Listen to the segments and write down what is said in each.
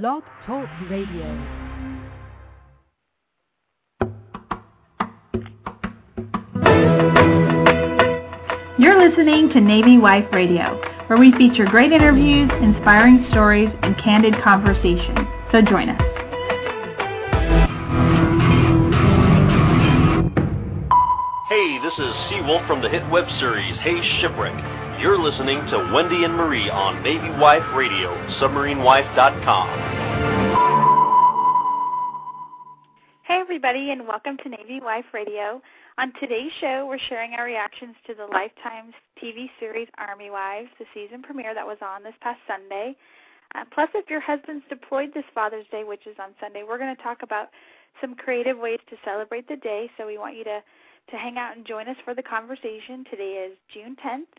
Blog Talk Radio. You're listening to Navy Wife Radio, where we feature great interviews, inspiring stories, and candid conversation. So join us. Hey, this is Seawolf from the hit web series Hey Shipwreck. You're listening to Wendy and Marie on Navy Wife Radio, submarinewife.com. Hey, everybody, and welcome to Navy Wife Radio. On today's show, we're sharing our reactions to the Lifetime's TV series Army Wives, the season premiere that was on this past Sunday. Uh, plus, if your husband's deployed this Father's Day, which is on Sunday, we're going to talk about some creative ways to celebrate the day. So we want you to to hang out and join us for the conversation. Today is June 10th,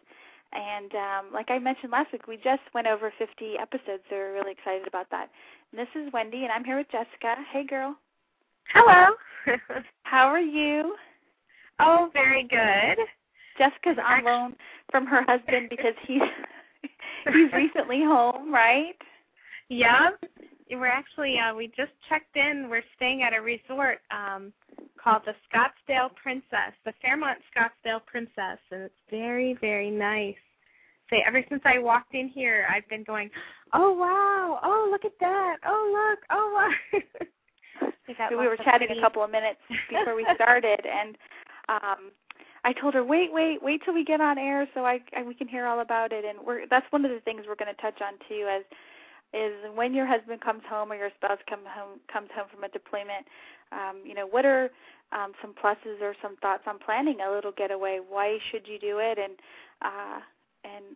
and um, like I mentioned last week, we just went over 50 episodes, so we're really excited about that. And this is Wendy, and I'm here with Jessica. Hey, girl. Hello. How are you? Oh, very good. Jessica's on loan from her husband because he's he's recently home, right? Yep. We're actually uh we just checked in. We're staying at a resort um called the Scottsdale Princess, the Fairmont Scottsdale Princess, and it's very, very nice. Say, ever since I walked in here, I've been going, "Oh wow! Oh look at that! Oh look! Oh wow!" so we were chatting a couple of minutes before we started, and um I told her, "Wait, wait, wait till we get on air so I, I we can hear all about it." And we're that's one of the things we're going to touch on too, as is when your husband comes home or your spouse come home comes home from a deployment. Um, you know, what are um, some pluses or some thoughts on planning a little getaway? Why should you do it? And uh, and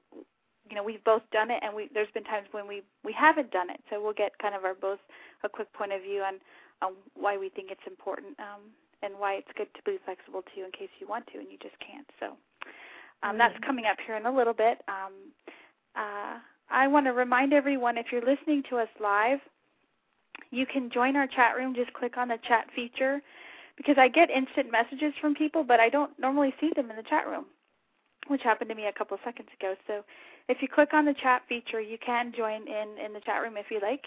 you know, we've both done it, and we there's been times when we we haven't done it. So we'll get kind of our both a quick point of view on on why we think it's important. Um, and why it's good to be flexible too in case you want to and you just can't. So um, mm-hmm. that's coming up here in a little bit. Um, uh, I want to remind everyone if you're listening to us live, you can join our chat room. Just click on the chat feature because I get instant messages from people, but I don't normally see them in the chat room, which happened to me a couple seconds ago. So if you click on the chat feature, you can join in in the chat room if you like.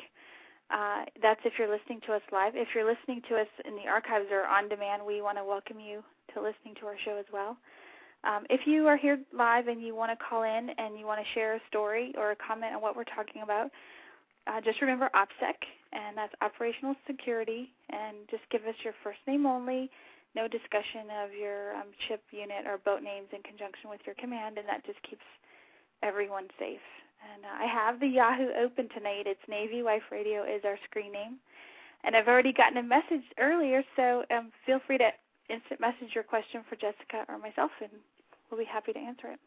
Uh, that's if you're listening to us live. If you're listening to us in the archives or on demand, we want to welcome you to listening to our show as well. Um, if you are here live and you want to call in and you want to share a story or a comment on what we're talking about, uh, just remember OPSEC, and that's Operational Security, and just give us your first name only, no discussion of your um, ship unit or boat names in conjunction with your command, and that just keeps everyone safe. And uh, I have the Yahoo open tonight. It's Navy Wife Radio is our screen name. And I've already gotten a message earlier, so um, feel free to instant message your question for Jessica or myself, and we'll be happy to answer it.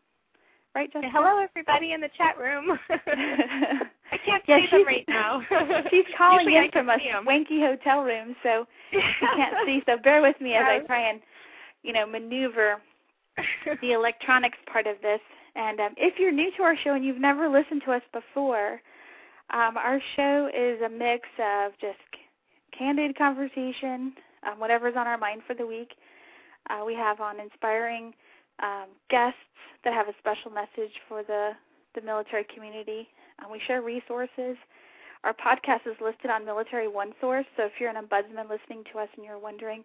Right, Jessica? Hello, everybody in the chat room. Can't yeah, see them right now. she's calling Usually in from a swanky hotel room, so she can't see. So bear with me as I try and, you know, maneuver the electronics part of this. And um, if you're new to our show and you've never listened to us before, um, our show is a mix of just candid conversation, um, whatever's on our mind for the week. Uh, we have on inspiring um, guests that have a special message for the, the military community. Uh, we share resources. Our podcast is listed on Military One Source, so if you're an ombudsman listening to us and you're wondering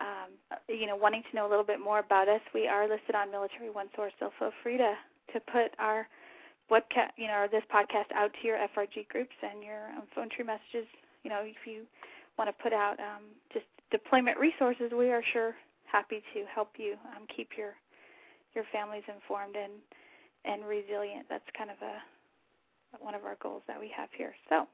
um, you know, wanting to know a little bit more about us, we are listed on Military One Source. So feel free to to put our webcast, you know, this podcast out to your FRG groups and your um, phone tree messages. You know, if you want to put out um, just deployment resources, we are sure happy to help you um, keep your your families informed and and resilient. That's kind of a one of our goals that we have here. So,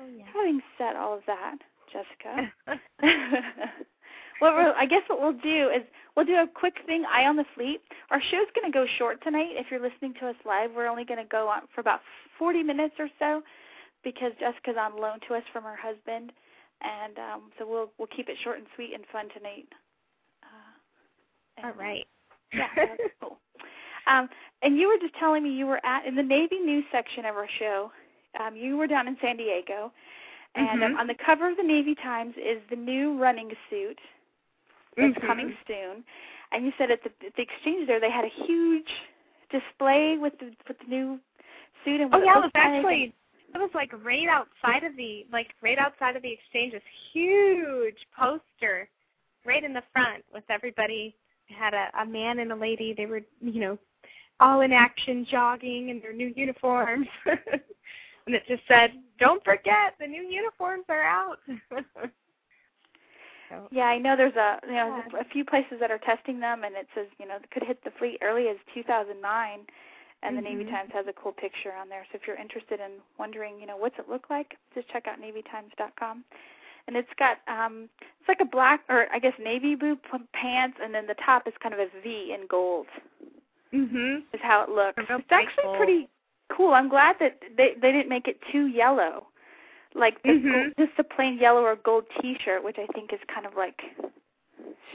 oh, yeah. having said all of that, Jessica. what we'll, I guess what we'll do is we'll do a quick thing. Eye on the fleet. Our show's going to go short tonight. If you're listening to us live, we're only going to go on for about 40 minutes or so because Jessica's on loan to us from her husband, and um, so we'll we'll keep it short and sweet and fun tonight. Uh, All right. Yeah, that's cool. Um, and you were just telling me you were at in the Navy news section of our show. Um, you were down in San Diego, and mm-hmm. um, on the cover of the Navy Times is the new running suit that's mm-hmm. coming soon. And you said at the, at the exchange there they had a huge display with the with the new suit and what oh yeah, it was like. actually it was like right outside of the like right outside of the exchange, this huge poster right in the front with everybody had a, a man and a lady. They were, you know, all in action jogging in their new uniforms. and it just said, Don't forget the new uniforms are out. so, yeah, I know there's a you know yeah. a few places that are testing them and it says, you know, it could hit the fleet early as two thousand nine and mm-hmm. the Navy Times has a cool picture on there. So if you're interested in wondering, you know, what's it look like, just check out navytimes.com. And it's got um it's like a black or I guess navy blue pants and then the top is kind of a V in gold. Mhm. Is how it looks. It's actually pretty cool. I'm glad that they they didn't make it too yellow. Like the mm-hmm. gold, just a plain yellow or gold t-shirt, which I think is kind of like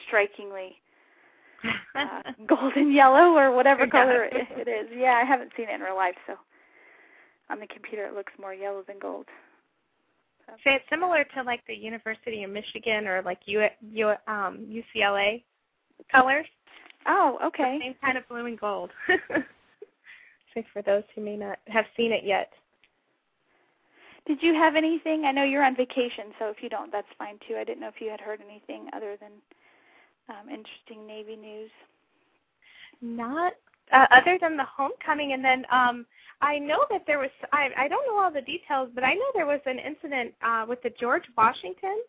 strikingly uh, golden yellow or whatever color it, it is. Yeah, I haven't seen it in real life, so on the computer it looks more yellow than gold. So. Say it's similar to like the University of Michigan or like U, U um UCLA colors. Oh, okay. The same kind of blue and gold. Say for those who may not have seen it yet. Did you have anything? I know you're on vacation, so if you don't, that's fine too. I didn't know if you had heard anything other than um, interesting Navy news? Not uh, other than the homecoming, and then um, I know that there was. I I don't know all the details, but I know there was an incident uh, with the George Washington.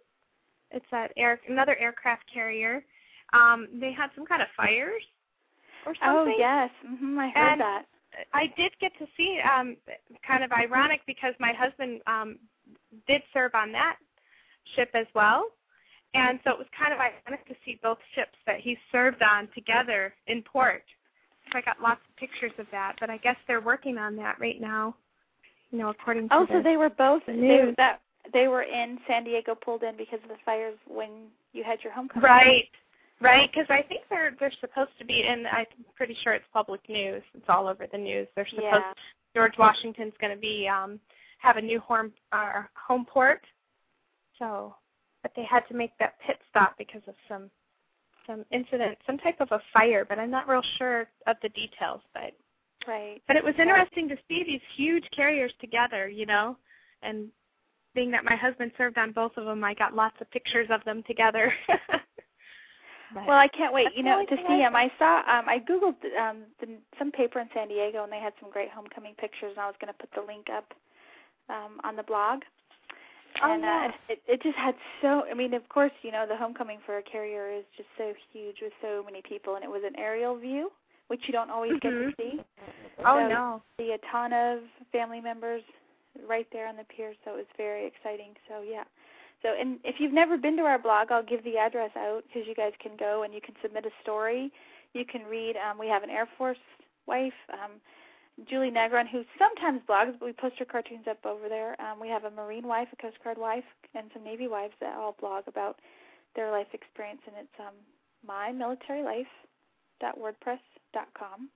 It's that air another aircraft carrier. Um, they had some kind of fires or oh, something. Oh yes, mm-hmm, I heard and that. I did get to see. Um, kind of ironic because my husband um, did serve on that ship as well. And so it was kind of ironic to see both ships that he served on together in port. So I got lots of pictures of that, but I guess they're working on that right now. You know, according to oh, so they were both they, that they were in San Diego, pulled in because of the fires when you had your homecoming. Right, right. Because I think they're they're supposed to be, and I'm pretty sure it's public news. It's all over the news. They're supposed yeah. George Washington's going to be um have a new home uh, home port. So but they had to make that pit stop because of some some incident, some type of a fire, but I'm not real sure of the details. But right. But it was interesting to see these huge carriers together, you know, and being that my husband served on both of them, I got lots of pictures of them together. well, I can't wait, you know, to see them. I saw, um, I googled um, the, some paper in San Diego, and they had some great homecoming pictures, and I was going to put the link up um, on the blog. Oh, and yeah. uh, it it just had so I mean of course you know the homecoming for a carrier is just so huge with so many people and it was an aerial view which you don't always mm-hmm. get to see. Oh so no. See a ton of family members right there on the pier so it was very exciting. So yeah. So and if you've never been to our blog I'll give the address out because you guys can go and you can submit a story. You can read um we have an Air Force wife um Julie Negron, who sometimes blogs, but we post her cartoons up over there. Um, we have a Marine wife, a Coast Guard wife, and some Navy wives that all blog about their life experience, and it's um, mymilitarylife.wordpress.com,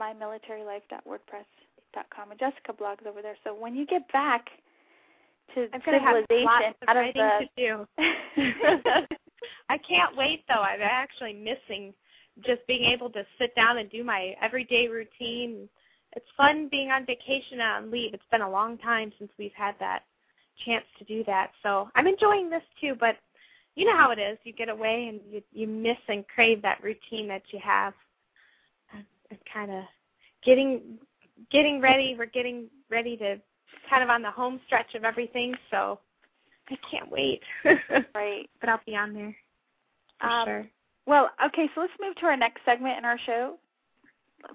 mymilitarylife.wordpress.com, and Jessica blogs over there. So when you get back to I'm civilization have out of the, to do. I can't wait though. I'm actually missing just being able to sit down and do my everyday routine it's fun being on vacation and on leave. It's been a long time since we've had that chance to do that. So I'm enjoying this too, but you know how it is. You get away and you you miss and crave that routine that you have. And kind of getting getting ready. We're getting ready to kind of on the home stretch of everything. So I can't wait. right. But I'll be on there for um, sure. Well, okay, so let's move to our next segment in our show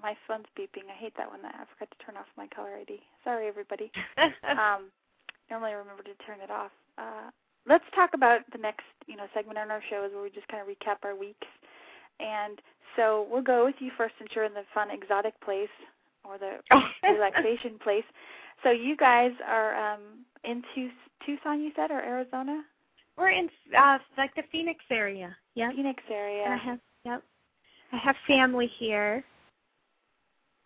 my phone's beeping. I hate that one. I forgot to turn off my caller ID. Sorry, everybody. um, normally I remember to turn it off. Uh, let's talk about the next, you know, segment on our show is where we just kind of recap our weeks. And so we'll go with you first, since you're in the fun, exotic place or the relaxation place. So you guys are um, in Tucson, you said, or Arizona? We're in uh, like the Phoenix area. Yeah. Phoenix area. And I have yep. I have family here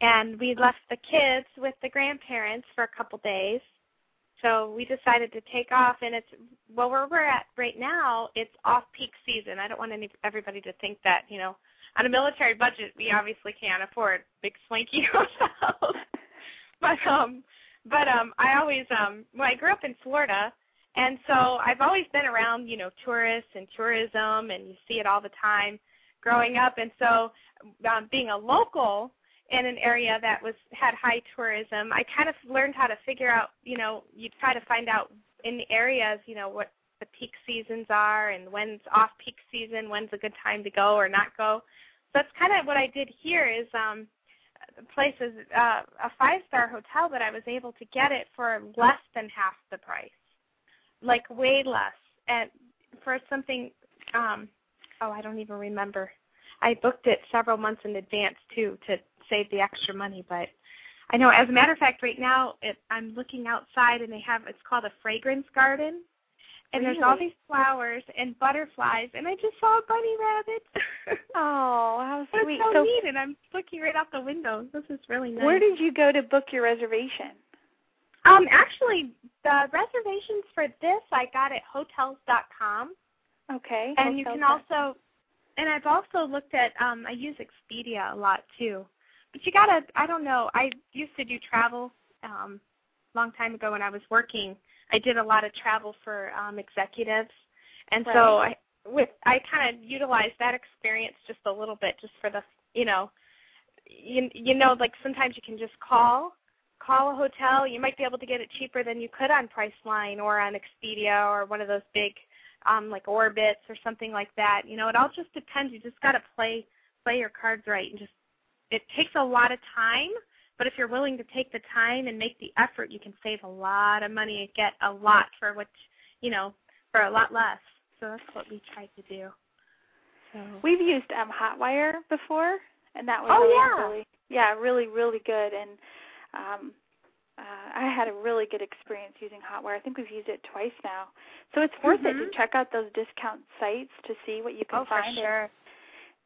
and we left the kids with the grandparents for a couple days. So we decided to take off, and it's well where we're at right now. It's off peak season. I don't want any everybody to think that you know, on a military budget, we obviously can't afford big swanky hotels. but um, but um, I always um, well, I grew up in Florida, and so I've always been around, you know, tourists and tourism, and you see it all the time growing up. And so, um, being a local in an area that was had high tourism, I kind of learned how to figure out, you know, you try to find out in the areas, you know, what the peak seasons are and when's off peak season, when's a good time to go or not go. That's kind of what I did here is um places uh, a five star hotel but I was able to get it for less than half the price. Like way less. And for something um oh I don't even remember. I booked it several months in advance too to save the extra money, but I know as a matter of fact right now it, I'm looking outside and they have it's called a fragrance garden and really? there's all these flowers and butterflies, and I just saw a bunny rabbit. oh, how sweet! It's so, so neat, and I'm looking right out the window. This is really nice. Where did you go to book your reservation? Um, actually, the reservations for this I got at Hotels.com. Okay. And you can also, and I've also looked at. Um, I use Expedia a lot too, but you gotta. I don't know. I used to do travel um, long time ago when I was working I did a lot of travel for um, executives, and right. so I with I kind of utilized that experience just a little bit, just for the you know, you you know like sometimes you can just call call a hotel. You might be able to get it cheaper than you could on Priceline or on Expedia or one of those big um like Orbitz or something like that. You know, it all just depends. You just got to play play your cards right and just it takes a lot of time but if you're willing to take the time and make the effort, you can save a lot of money and get a lot for what, you know, for a lot less. So that's what we try to do. So. We've used um, Hotwire before, and that was oh, really, yeah. really, yeah, really, really good. And um, uh, I had a really good experience using Hotwire. I think we've used it twice now. So it's worth mm-hmm. it to check out those discount sites to see what you can oh, find. For sure. And,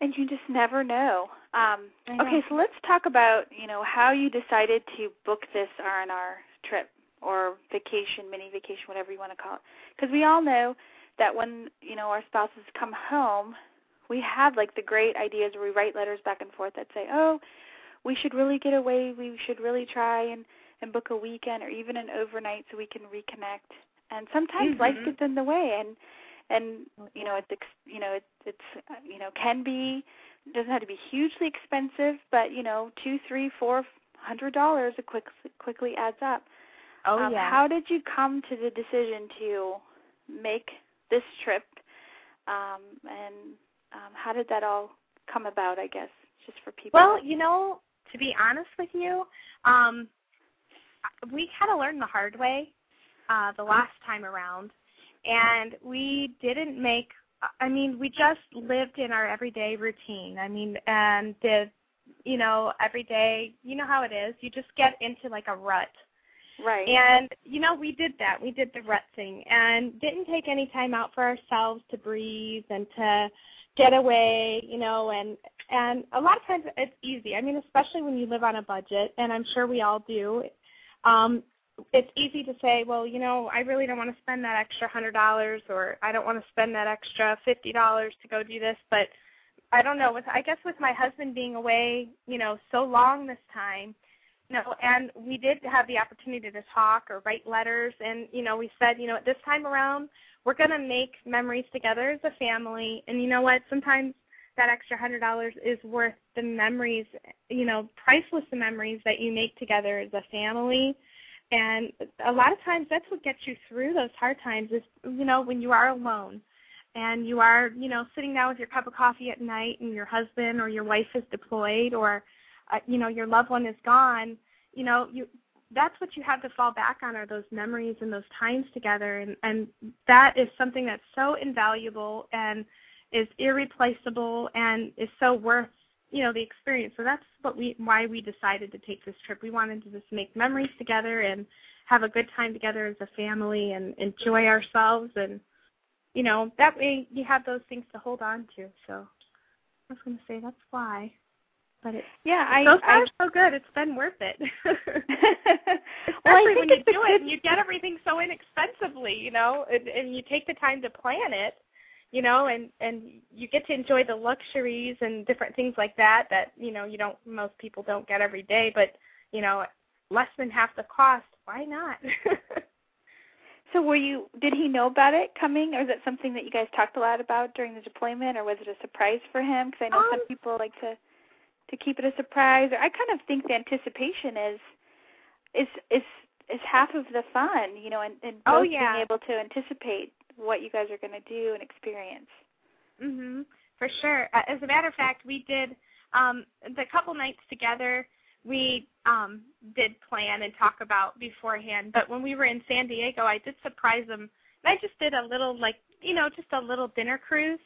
and you just never know. Um, okay, so let's talk about you know how you decided to book this R and R trip or vacation, mini vacation, whatever you want to call it. Because we all know that when you know our spouses come home, we have like the great ideas where we write letters back and forth that say, "Oh, we should really get away. We should really try and and book a weekend or even an overnight so we can reconnect." And sometimes mm-hmm. life gets in the way, and and you know it's you know it, it's you know can be doesn't have to be hugely expensive, but you know two, three, four hundred dollars it quick, quickly adds up. Oh um, yeah. How did you come to the decision to make this trip, um, and um, how did that all come about? I guess just for people. Well, you know, to be honest with you, um, we kind of learned the hard way uh, the last time around and we didn't make I mean, we just lived in our everyday routine. I mean, and did you know, every day, you know how it is. You just get into like a rut. Right. And you know, we did that. We did the rut thing and didn't take any time out for ourselves to breathe and to get away, you know, and and a lot of times it's easy. I mean, especially when you live on a budget, and I'm sure we all do. Um, it's easy to say, well, you know, I really don't want to spend that extra hundred dollars, or I don't want to spend that extra fifty dollars to go do this. But I don't know. With I guess with my husband being away, you know, so long this time, know, and we did have the opportunity to talk or write letters, and you know, we said, you know, at this time around, we're going to make memories together as a family, and you know what? Sometimes that extra hundred dollars is worth the memories, you know, priceless the memories that you make together as a family and a lot of times that's what gets you through those hard times is, you know, when you are alone and you are, you know, sitting down with your cup of coffee at night and your husband or your wife is deployed or, uh, you know, your loved one is gone, you know, you that's what you have to fall back on are those memories and those times together and and that is something that's so invaluable and is irreplaceable and is so worth you know the experience. So that's what we why we decided to take this trip. We wanted to just make memories together and have a good time together as a family and enjoy ourselves and you know that way you have those things to hold on to. So I was going to say that's why. But it, yeah, I, so far I, so good. It's been worth it. well, I Especially think when you it's do good... it and you get everything so inexpensively, you know, and, and you take the time to plan it you know, and and you get to enjoy the luxuries and different things like that that you know you don't most people don't get every day. But you know, less than half the cost, why not? so were you did he know about it coming or is it something that you guys talked a lot about during the deployment or was it a surprise for him because I know um, some people like to to keep it a surprise or I kind of think the anticipation is is is is half of the fun, you know, and, and oh, both yeah. being able to anticipate what you guys are going to do and experience. Mhm. For sure. Uh, as a matter of fact, we did um the couple nights together we um did plan and talk about beforehand but when we were in san diego i did surprise them and i just did a little like you know just a little dinner cruise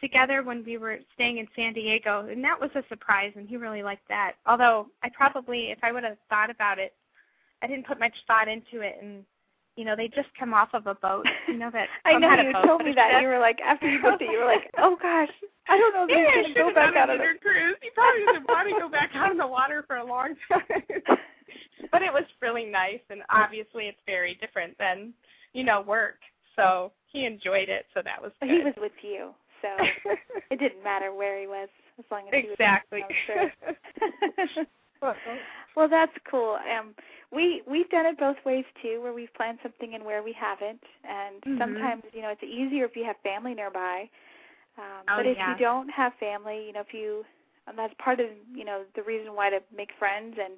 together when we were staying in san diego and that was a surprise and he really liked that although i probably if i would have thought about it i didn't put much thought into it and you know, they just come off of a boat. You know that. I know you told me that. You were like, after you booked it, you were like, oh gosh, I don't know if yeah, he's going to go back out the cruise. He probably doesn't want to go back out in the water for a long time. but it was really nice, and obviously it's very different than you know work. So he enjoyed it, so that was. Good. He was with you, so it didn't matter where he was as long as exactly. he was. Exactly. well, that's cool. Um, we we've done it both ways too, where we've planned something and where we haven't. And mm-hmm. sometimes, you know, it's easier if you have family nearby. Um, oh, but if yeah. you don't have family, you know, if you and that's part of you know the reason why to make friends and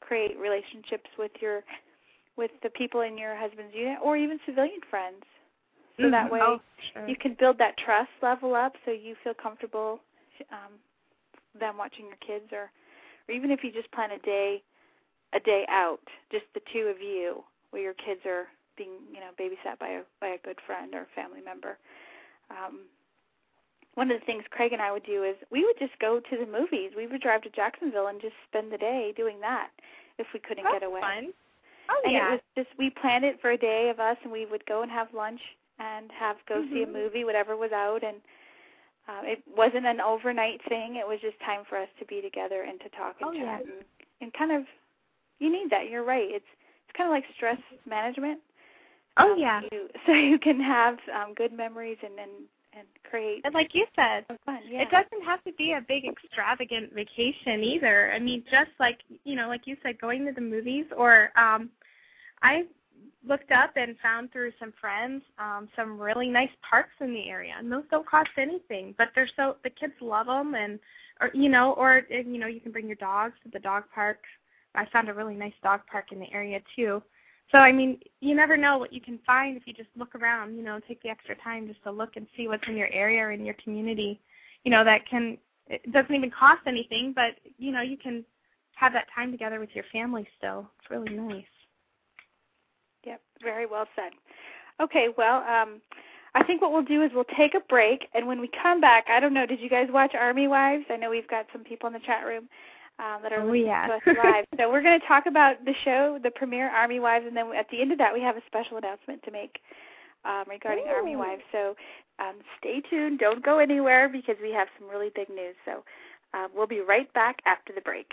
create relationships with your with the people in your husband's unit or even civilian friends. So mm-hmm. that way oh, sure. you can build that trust level up so you feel comfortable um them watching your kids or or even if you just plan a day a day out, just the two of you, where your kids are being, you know, babysat by a by a good friend or family member. Um, one of the things Craig and I would do is we would just go to the movies. We would drive to Jacksonville and just spend the day doing that if we couldn't That's get away. Fun. Oh and yeah. it was just we planned it for a day of us, and we would go and have lunch and have go mm-hmm. see a movie, whatever was out, and uh, it wasn't an overnight thing. It was just time for us to be together and to talk and oh, chat yeah. and, and kind of you need that. You're right. It's it's kind of like stress management. Oh um, yeah. You, so you can have um, good memories and and and create. And like you said, fun. Yeah. it doesn't have to be a big extravagant vacation either. I mean, just like you know, like you said, going to the movies or um, I looked up and found through some friends um some really nice parks in the area and those don't cost anything but they're so the kids love them and or you know or you know you can bring your dogs to the dog parks I found a really nice dog park in the area too. So I mean, you never know what you can find if you just look around, you know, take the extra time just to look and see what's in your area or in your community. You know, that can it doesn't even cost anything, but you know, you can have that time together with your family still. It's really nice. Very well said. Okay, well, um I think what we'll do is we'll take a break and when we come back, I don't know, did you guys watch Army Wives? I know we've got some people in the chat room um, that are oh, yeah. to us live. so we're going to talk about the show, the premiere Army Wives, and then at the end of that, we have a special announcement to make um, regarding Ooh. Army Wives. So um, stay tuned. Don't go anywhere because we have some really big news. So uh, we'll be right back after the break.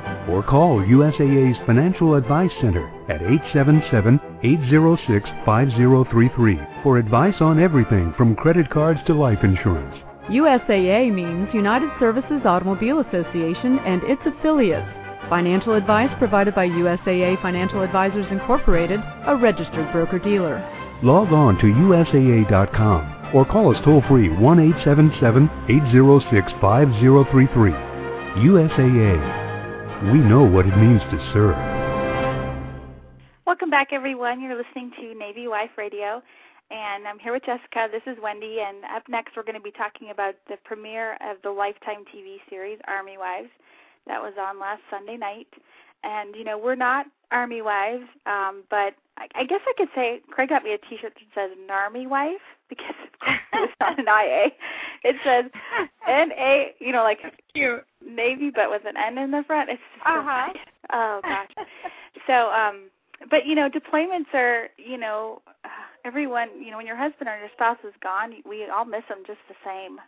or call USAA's Financial Advice Center at 877-806-5033 for advice on everything from credit cards to life insurance. USAA means United Services Automobile Association and its affiliates. Financial advice provided by USAA Financial Advisors Incorporated, a registered broker-dealer. Log on to USAA.com or call us toll free 1 877 806 5033. USAA. We know what it means to serve. Welcome back, everyone. You're listening to Navy Wife Radio, and I'm here with Jessica. This is Wendy, and up next, we're going to be talking about the premiere of the Lifetime TV series, Army Wives, that was on last Sunday night. And, you know, we're not Army Wives, um, but I, I guess I could say Craig got me a t shirt that says Narmy Wife because it's not an IA. It says N A, you know, like Cute. Navy, but with an N in the front. It's so Uh-huh. Oh gosh. so, um, but you know, deployments are you know, everyone you know when your husband or your spouse is gone, we all miss them just the same,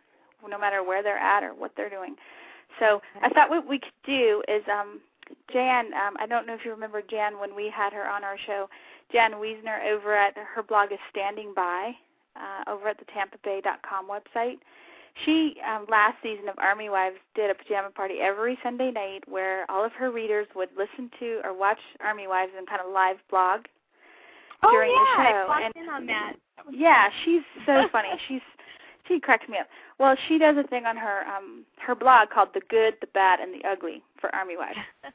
no matter where they're at or what they're doing. So I thought what we could do is um Jan, um, I don't know if you remember Jan when we had her on our show. Jan Wesner over at her blog is Standing By uh, over at the TampaBay.com website. She um, last season of Army Wives did a pajama party every Sunday night where all of her readers would listen to or watch Army Wives and kind of live blog oh, during yeah, the show. I and in on that. that yeah, she's so funny. she's she cracks me up. Well, she does a thing on her um her blog called The Good, the Bad, and the Ugly for Army Wives.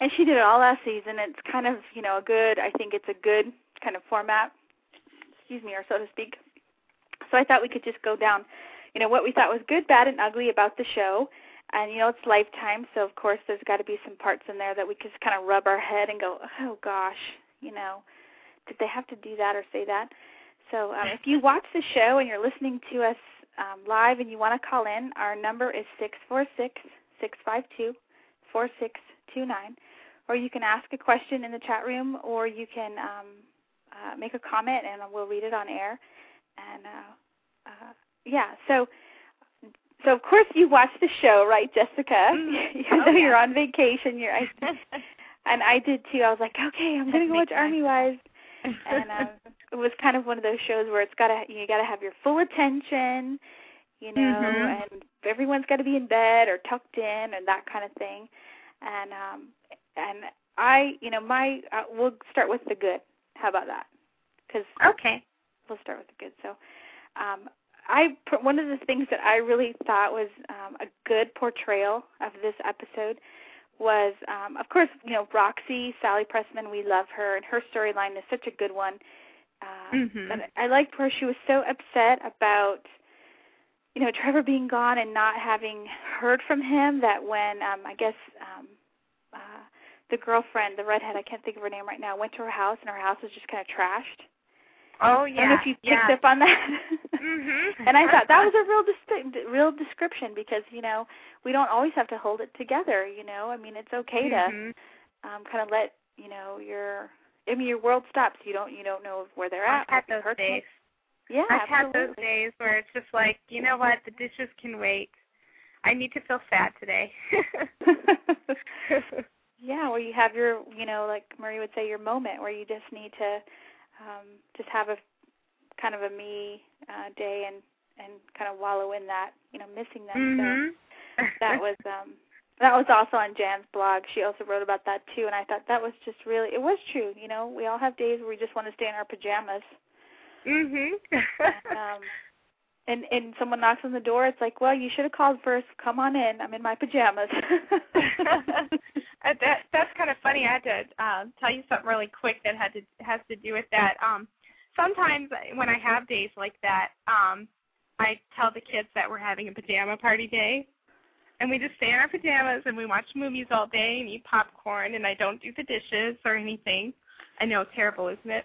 and she did it all last season. It's kind of, you know, a good I think it's a good kind of format. Excuse me, or so to speak. So I thought we could just go down, you know, what we thought was good, bad, and ugly about the show. And you know, it's lifetime, so of course there's got to be some parts in there that we just kind of rub our head and go, "Oh gosh, you know, did they have to do that or say that?" So um, if you watch the show and you're listening to us um, live and you want to call in, our number is six four six six five two four six two nine, or you can ask a question in the chat room, or you can um, uh, make a comment and we'll read it on air. And uh, uh, yeah, so so of course you watch the show, right, Jessica? Mm. Even Oh, though yeah. you're on vacation, you're. I, and I did too. I was like, okay, I'm gonna go watch. Army Wives and um, it was kind of one of those shows where it's got to you got to have your full attention, you know, Mhm. and everyone's got to be in bed or tucked in and that kind of thing. And um and I, you know, my uh, we'll start with the good. How about that? Cuz okay. we'll start with the good. So, um I one of the things that I really thought was um a good portrayal of this episode was um of course, you know, Roxy, Sally Pressman, we love her and her storyline is such a good one. Uh, Mhm. But I liked where she was so upset about you know Trevor being gone and not having heard from him that when um I guess um uh the girlfriend, the redhead, I can't think of her name right now, went to her house and her house was just kind of trashed. Oh I don't know yeah. if you yeah. picked up on that. Mhm. and I thought that was a real dis- real description because you know we don't always have to hold it together. You know, I mean it's okay to Mhm. um kind of let you know your I mean your world stops. You don't you don't know where they're at. I've had or if you those days. Yeah, I've had those days where it's just like, you know what, the dishes can wait. I need to feel sad today. yeah, where you have your, you know, like Marie would say, your moment where you just need to um just have a kind of a me uh day and and kind of wallow in that, you know, missing them. mhm. So that was um that was also on Jan's blog. She also wrote about that too and I thought that was just really it was true, you know, we all have days where we just want to stay in our pajamas. mhm. Um and and someone knocks on the door, it's like, Well, you should have called first. Come on in. I'm in my pajamas. Uh, that that's kind of funny. I had to uh, tell you something really quick that had to has to do with that. Um, sometimes when I have days like that, um, I tell the kids that we're having a pajama party day, and we just stay in our pajamas and we watch movies all day and eat popcorn, and I don't do the dishes or anything. I know, it's terrible, isn't it?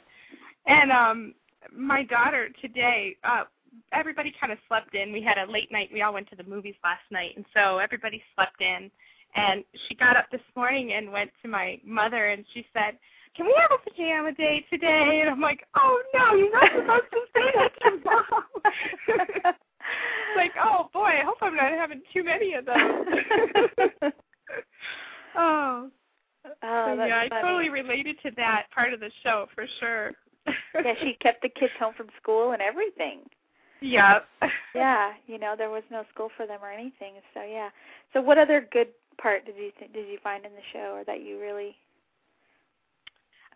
And um, my daughter today, uh, everybody kind of slept in. We had a late night. We all went to the movies last night, and so everybody slept in. And she got up this morning and went to my mother and she said, Can we have a pajama day today? And I'm like, Oh no, you're not supposed to say that to mom. like, oh boy, I hope I'm not having too many of those. oh. oh, So, yeah, I totally related to that part of the show for sure. yeah, she kept the kids home from school and everything. Yep. Yeah, you know, there was no school for them or anything. So yeah. So what other good part did you th- did you find in the show, or that you really?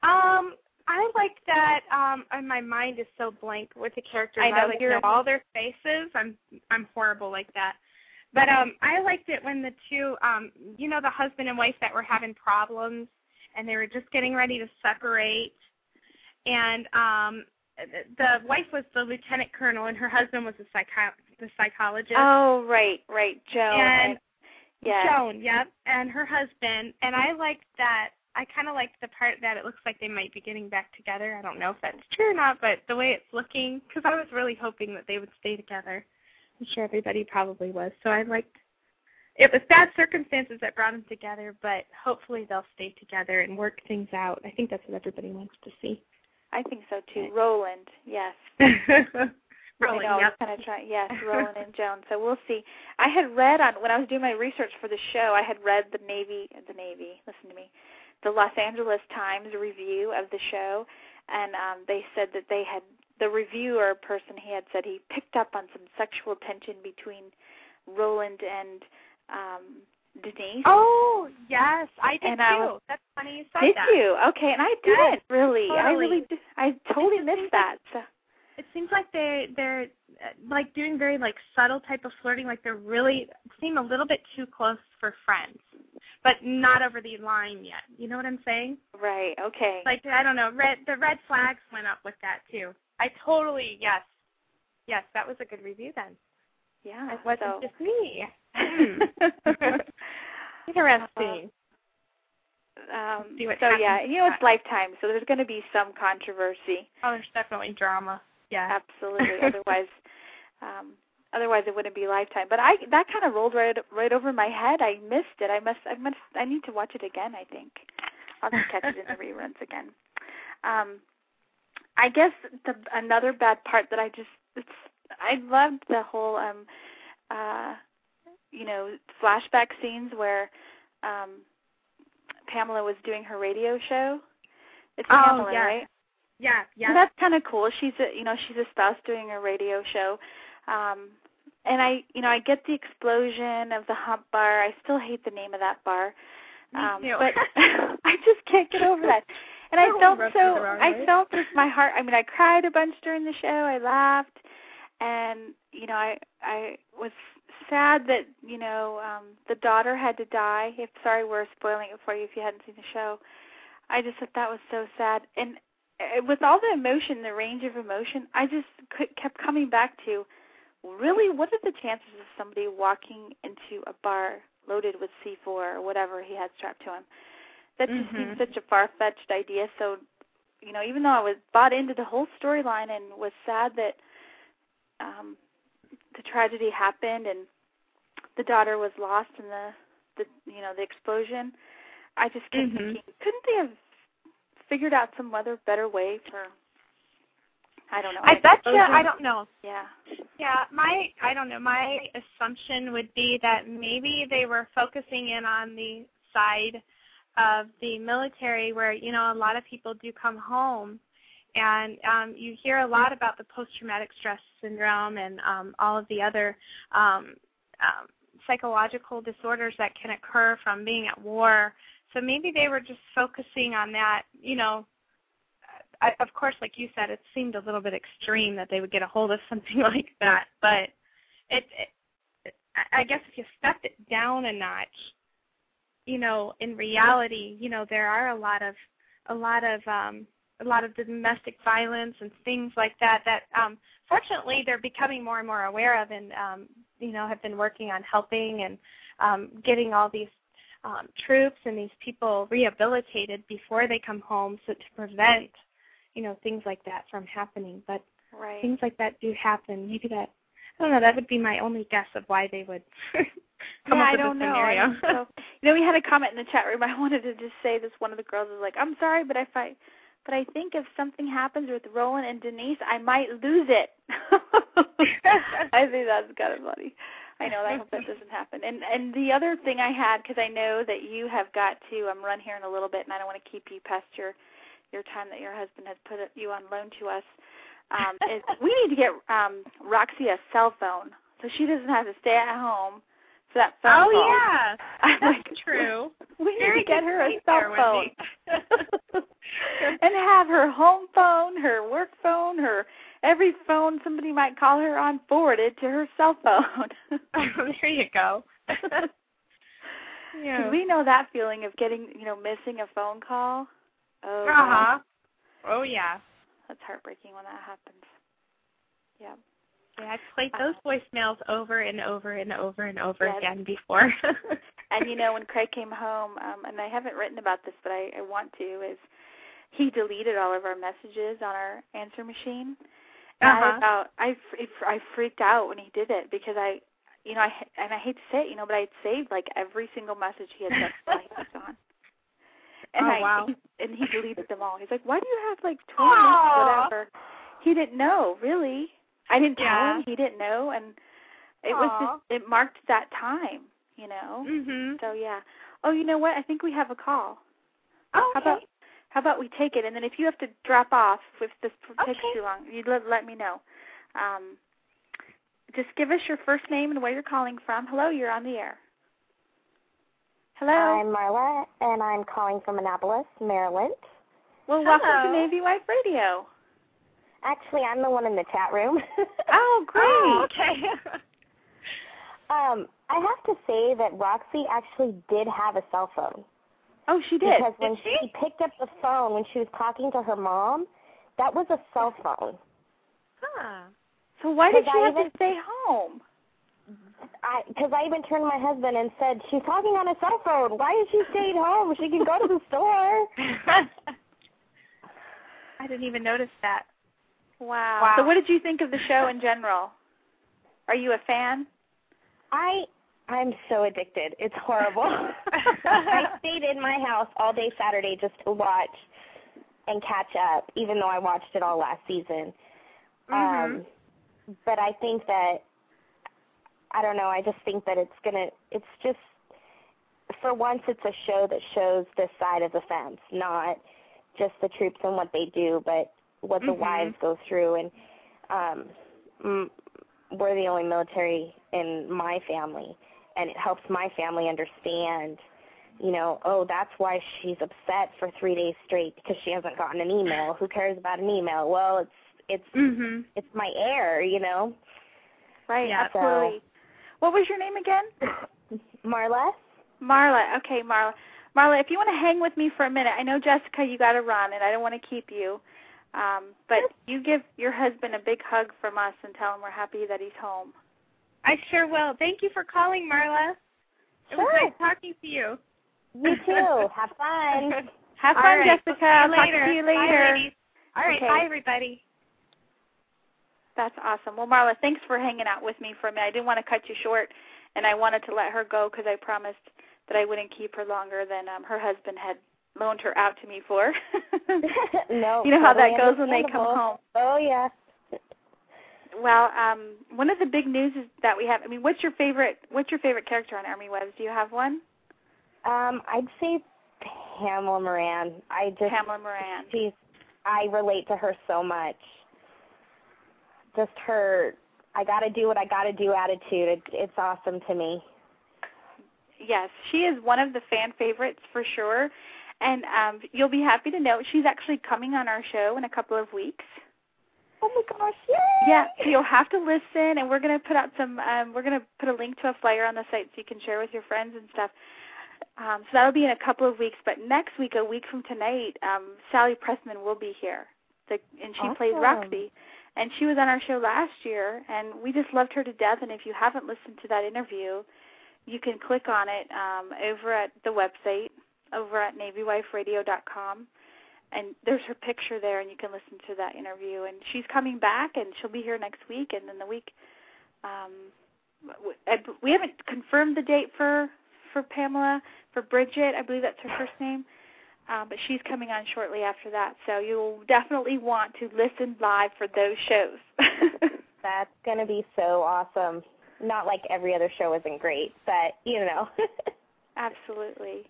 Um, I like that. Um, and my mind is so blank with the characters. I know, like you're- know all their faces. I'm I'm horrible like that. But um, I liked it when the two, um, you know, the husband and wife that were having problems, and they were just getting ready to separate, and um, the, wife was the lieutenant colonel, and her husband was the psycho the psychologist. Oh, right, right, Joan. And yeah, Joan, yep, and her husband. And I liked that. I kind of liked the part that it looks like they might be getting back together. I don't know if that's true or not, but the way it's looking, because I was really hoping that they would stay together. I'm sure everybody probably was. So I liked it was bad circumstances that brought them together, but hopefully they'll stay together and work things out. I think that's what everybody wants to see. I think so too. Roland, yes. I know, yep. Kind of trying. Yes, Roland and Joan. So we'll see. I had read on when I was doing my research for the show. I had read the Navy, the Navy. Listen to me, the Los Angeles Times review of the show, and um they said that they had the reviewer person. He had said he picked up on some sexual tension between Roland and um Denise. Oh yes, I did And too. I was- That's funny you said did that. you? Okay, and I didn't really. I really, did, I totally missed that. So. It seems like they they're uh, like doing very like subtle type of flirting. Like they're really seem a little bit too close for friends, but not over the line yet. You know what I'm saying? Right. Okay. Like I don't know. Red the red flags went up with that too. I totally yes, yes. That was a good review then. yeah. It wasn't so. just me. Hmm. Interesting. um, what so yeah, you know it's Lifetime, so there's going to be some controversy. Oh, there's definitely drama. Yeah. Absolutely. otherwise, um, otherwise it wouldn't be Lifetime. But I that kind of rolled right right over my head. I missed it. I must. I must. I need to watch it again. I think I'll to catch it in the reruns again. Um, I guess the another bad part that I just it's I loved the whole um uh you know flashback scenes where um Pamela was doing her radio show. It's Oh, Pamela, yeah. right? Yeah. Yeah. And that's kind of cool. She's a you know she's a spouse doing a radio show, um, and I you know I get the explosion of the hump bar. I still hate the name of that bar, Me um, too. but I just can't get over that. And I felt so I felt just my heart. I mean I cried a bunch during the show. I laughed, and you know I I was sad that you know um the daughter had to die. If sorry we're spoiling it for you if you hadn't seen the show. I just thought that was so sad, and with all the emotion, the range of emotion, I just kept coming back to, really, what are the chances of somebody walking into a bar loaded with C4 or whatever he had strapped to him? That just seems Mhm. such a far-fetched idea. So, you know, even though I was bought into the whole storyline and was sad that um the tragedy happened and the daughter was lost in the the you know the explosion, I just kept Mhm. thinking, couldn't they have figured out some other better way for I don't know. I bet you. I don't know. Yeah. Yeah, my I don't know. My assumption would be that maybe they were focusing in on the side of the military where you know a lot of people do come home and um you hear a lot about the post traumatic stress syndrome and um all of the other um um psychological disorders that can occur from being at war. So maybe they were just focusing on that, you know, I, of course, like you said, it seemed a little bit extreme that they would get a hold of something like that. But it, it I guess if you stepped it down a notch, you know, in reality, you know, there are a lot of a lot of um a lot of domestic violence and things like that that um fortunately they're becoming more and more aware of and um you know have been working on helping and um getting all these um troops and these people rehabilitated before they come home so to prevent you know things like that from happening but Right. things like that do happen maybe that i don't know that would be my only guess of why they would come yeah, up I with don't a know. scenario so, you know, we had a comment in the chat room. I wanted to just say this. One of the girls was like, "I'm sorry, but if I, but I think if something happens with Roland and Denise, I might lose it." I think that's kind of funny. I know. I hope that doesn't happen. And and the other thing I had because I know that you have got to um, run here in a little bit, and I don't want to keep you past your your time that your husband has put you on loan to us. Um, is we need to get um, Roxy a cell phone so she doesn't have to stay at home for that phone oh call. yeah that's like, true We need Very to get her a cell phone. And have her home phone, her work phone, her every phone somebody might call her on forwarded to her cell phone. oh, there you go. yeah we know that feeling of getting, you know, missing a phone call. Oh, uh huh oh yeah that's heartbreaking when that happens. Yeah. Yeah, I've played those voicemails over and over and over and over Yes. again before. And you know, when Craig came home, um, and I haven't written about this, but I, I want to, is he deleted all of our messages on our answer machine. And I Uh-huh. about I I freaked out when he did it because I, you know, I and I hate to say it, you know, but I had saved like every single message he had sent while he was gone. And oh, I wow. he, and he deleted them all. He's like, "Why do you have like twenty whatever?" He didn't know, really. I didn't tell him. He didn't know, and it was just it marked that time, you know. Mhm. So yeah. Oh, you know what? I think we have a call. Oh, How about how about we take it, and then if you have to drop off if this takes Okay. too long, you let let me know. Um, just give us your first name and where you're calling from. Hello, you're on the air. Hello. I'm Marla, and I'm calling from Annapolis, Maryland. well, welcome to Navy Wife Radio. Actually, I'm the one in the chat room. Oh, great. Oh, okay. um, I have to say that Roxy actually did have a cell phone Oh, she did. because when Did she? picked up the phone when she was talking to her mom, that was a cell phone. huh. So why did she I have to even- stay home? I because I even turned to my husband and said she's talking on a cell phone. Why is she staying home? She can go to the store. I didn't even notice that. Wow. Wow. So what did you think of the show in general? Are you a fan? I I'm so addicted. It's horrible. I stayed in my house all day Saturday just to watch and catch up, even though I watched it all last season. Um, but I think that I don't know. I just think that it's gonna. It's just for once, it's a show that shows this side of the fence, not just the troops and what they do, but what the Mhm. wives go through. And um, mm, we're the only military in my family, and it helps my family understand. You know, oh, that's why she's upset for three days straight because she hasn't gotten an email. Who cares about an email? Well, it's it's Mhm. it's my heir, you know. Right, Yeah. absolutely. What was your name again? Marla, Marla. Okay, Marla. Marla, if you want to hang with me for a minute, I know Jessica, you got to run, and I don't want to keep you. Um, but you give your husband a big hug from us and tell him we're happy that he's home. I sure will. Thank you for calling, Marla. It was Sure. nice talking to you. you too. Have fun. Have All fun, right. Jessica. I'll talk later. to you Bye, later. ladies. All right. Okay. Bye, everybody. That's awesome. Well, Marla, thanks for hanging out with me for a minute. I didn't want to cut you short, and I wanted to let her go because I promised that I wouldn't keep her longer than um, her husband had loaned her out to me for. no, you know how that goes when they come home. Oh yeah. Well, um, one of the big news is that we have. I mean, what's your favorite? What's your favorite character on Army Wives? Do you have one? Um, I'd say Pamela Moran. I just Pamela Moran. she's I relate to her so much. Just her I got to do what I got to do attitude. It, it's awesome to me. Yes, she is one of the fan favorites for sure. And um, you'll be happy to know she's actually coming on our show in a couple of weeks. Oh my gosh, yay! Yeah, so you'll have to listen, and we're going to put out some. Um, we're going to put a link to a flyer on the site so you can share with your friends and stuff. Um, so that'll be in a couple of weeks. But next week, a week from tonight, um, Sally Pressman will be here, the, and she plays Roxy. And she was on our show last year, and we just loved her to death. And if you haven't listened to that interview, you can click on it um, over at the website, over at NavyWifeRadio.com and there's her picture there and you can listen to that interview and she's coming back and she'll be here next week and then the week um w- I b- we haven't confirmed the date for for Pamela for Brigid I believe that's her first name um but she's coming on shortly after that so you'll definitely want to listen live for those shows That's going to be so awesome. Not like every other show isn't great, but you know. Absolutely.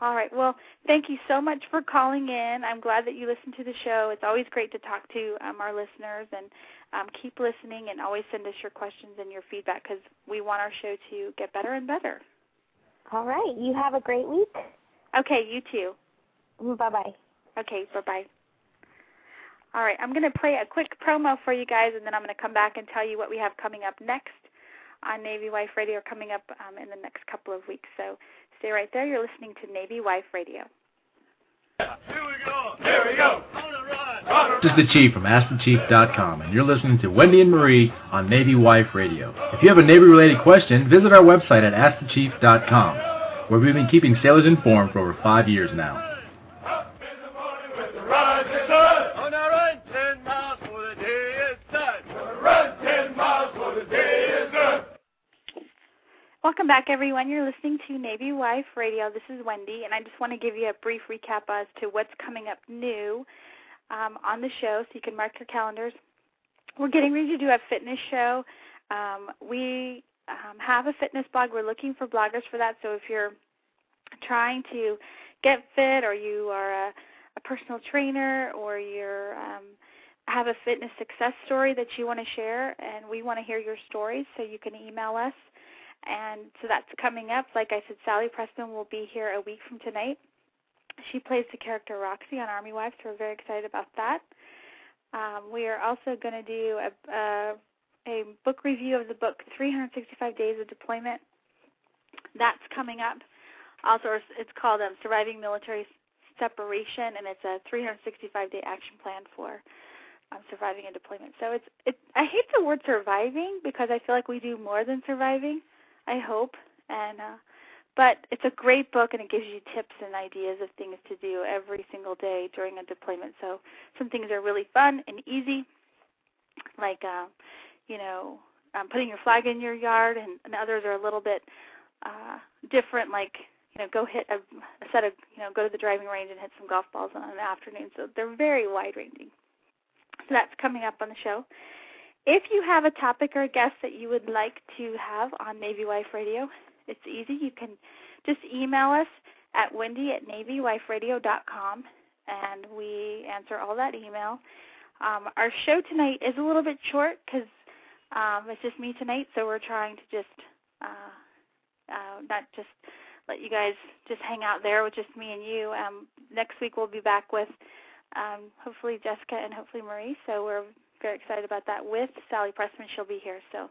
All right. Well, thank you so much for calling in. I'm glad that you listened to the show. It's always great to talk to um, our listeners, and um, keep listening and always send us your questions and your feedback because we want our show to get better and better. All right, you have a great week. Okay, you too. Bye-bye. Okay, bye bye. All right, I'm going to play a quick promo for you guys, and then I'm going to come back and tell you what we have coming up next on Navy Wife Radio, coming up um, in the next couple of weeks. So stay right there. You're listening to Navy Wife Radio. Here we go. Here we go. This is the Chief from AskTheChief.com, and you're listening to Wendy and Marie on Navy Wife Radio. If you have a Navy-related question, visit our website at AskTheChief.com, where we've been keeping sailors informed for over five years now. Welcome back, everyone. You're listening to Navy Wife Radio. This is Wendy, and I just want to give you a brief recap as to what's coming up new um, on the show so you can mark your calendars. We're getting ready to do a fitness show. Um, we um, have a fitness blog. We're looking for bloggers for that. So if you're trying to get fit or you are a, a personal trainer or you're um, have a fitness success story that you want to share and we want to hear your stories so you can email us and so that's coming up like i said sally pressman will be here a week from tonight she plays the character roxy on army wives so we're very excited about that um, we are also going to do a, a, a book review of the book 365 days of deployment that's coming up also it's called um, surviving military separation and it's a 365 day action plan for um, surviving a deployment. So it's it. I hate the word surviving because I feel like we do more than surviving. I hope, and uh, but it's a great book and it gives you tips and ideas of things to do every single day during a deployment. So some things are really fun and easy, like uh, you know um, putting your flag in your yard, and, and others are a little bit uh, different, like you know, go hit a, a set of, you know, go to the driving range and hit some golf balls on an afternoon. So they're very wide ranging. So that's coming up on the show. If you have a topic or a guest that you would like to have on Navy Wife Radio, it's easy. You can just email us at wendy at navywiferadio.com and we answer all that email. Um, our show tonight is a little bit short because um, it's just me tonight, so we're trying to just uh, uh, not just let you guys just hang out there with just me and you. Um, next week we'll be back with um, hopefully Jessica and hopefully Marie. So we're very excited about that with Sally Pressman. She'll be here. So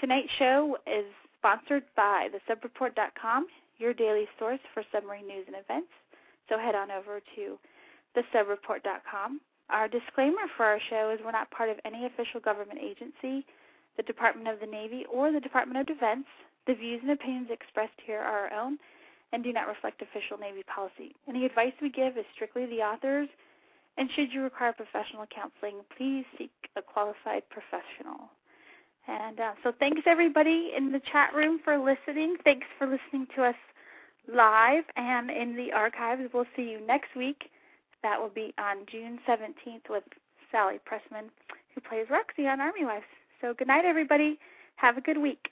tonight's show is sponsored by thesubreport.com, your daily source for submarine news and events. So head on over to thesubreport.com. Our disclaimer for our show is we're not part of any official government agency, the Department of the Navy, or the Department of Defense. The views and opinions expressed here are our own and do not reflect official Navy policy. Any advice we give is strictly the author's and should you require professional counseling, please seek a qualified professional. And uh, so, thanks everybody in the chat room for listening. Thanks for listening to us live and in the archives. We'll see you next week. That will be on June 17th with Sally Pressman, who plays Roxy on Army Wives. So, good night, everybody. Have a good week.